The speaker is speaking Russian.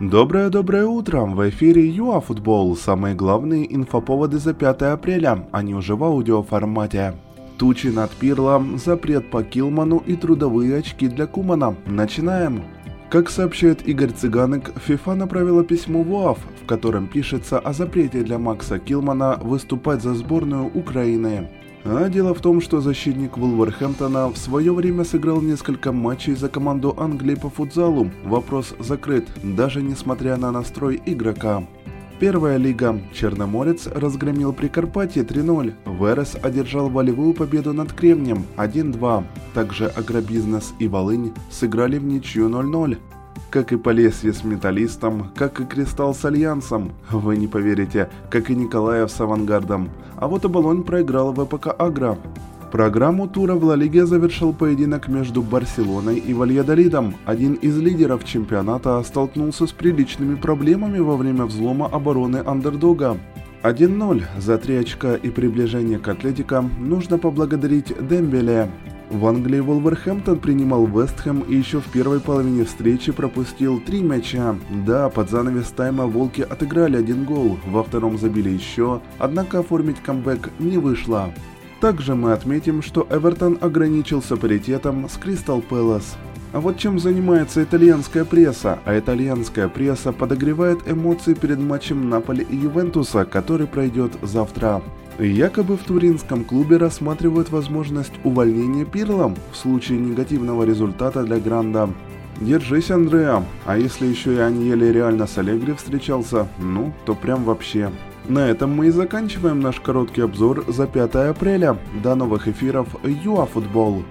Доброе-доброе утро! В эфире ЮАФутбол. Самые главные инфоповоды за 5 апреля. Они уже в аудиоформате. Тучи над Пирлом, запрет по Килману и трудовые очки для Кумана. Начинаем! Как сообщает Игорь Цыганык, ФИФА направила письмо в УАФ, в котором пишется о запрете для Макса Килмана выступать за сборную Украины. А дело в том, что защитник Вулверхэмптона в свое время сыграл несколько матчей за команду Англии по футзалу. Вопрос закрыт, даже несмотря на настрой игрока. Первая лига. Черноморец разгромил Прикарпатье 3-0. Верес одержал волевую победу над Кремнем 1-2. Также Агробизнес и Волынь сыграли в ничью 0-0 как и Полесье с Металлистом, как и Кристалл с Альянсом. Вы не поверите, как и Николаев с Авангардом. А вот Оболонь проиграл в ЭПК Агро. Программу тура в Ла Лиге завершил поединок между Барселоной и Вальядолидом. Один из лидеров чемпионата столкнулся с приличными проблемами во время взлома обороны андердога. 1-0 за 3 очка и приближение к Атлетико нужно поблагодарить Дембеле. В Англии Волверхэмптон принимал Вестхэм и еще в первой половине встречи пропустил три мяча. Да, под занавес тайма волки отыграли один гол, во втором забили еще, однако оформить камбэк не вышло. Также мы отметим, что Эвертон ограничился паритетом с Кристал Пэлас. А вот чем занимается итальянская пресса? А итальянская пресса подогревает эмоции перед матчем Наполи и Ювентуса, который пройдет завтра. Якобы в туринском клубе рассматривают возможность увольнения Пирлом в случае негативного результата для Гранда. Держись, Андреа. А если еще и Аньеле реально с Аллегри встречался, ну, то прям вообще. На этом мы и заканчиваем наш короткий обзор за 5 апреля. До новых эфиров ЮАФутбол.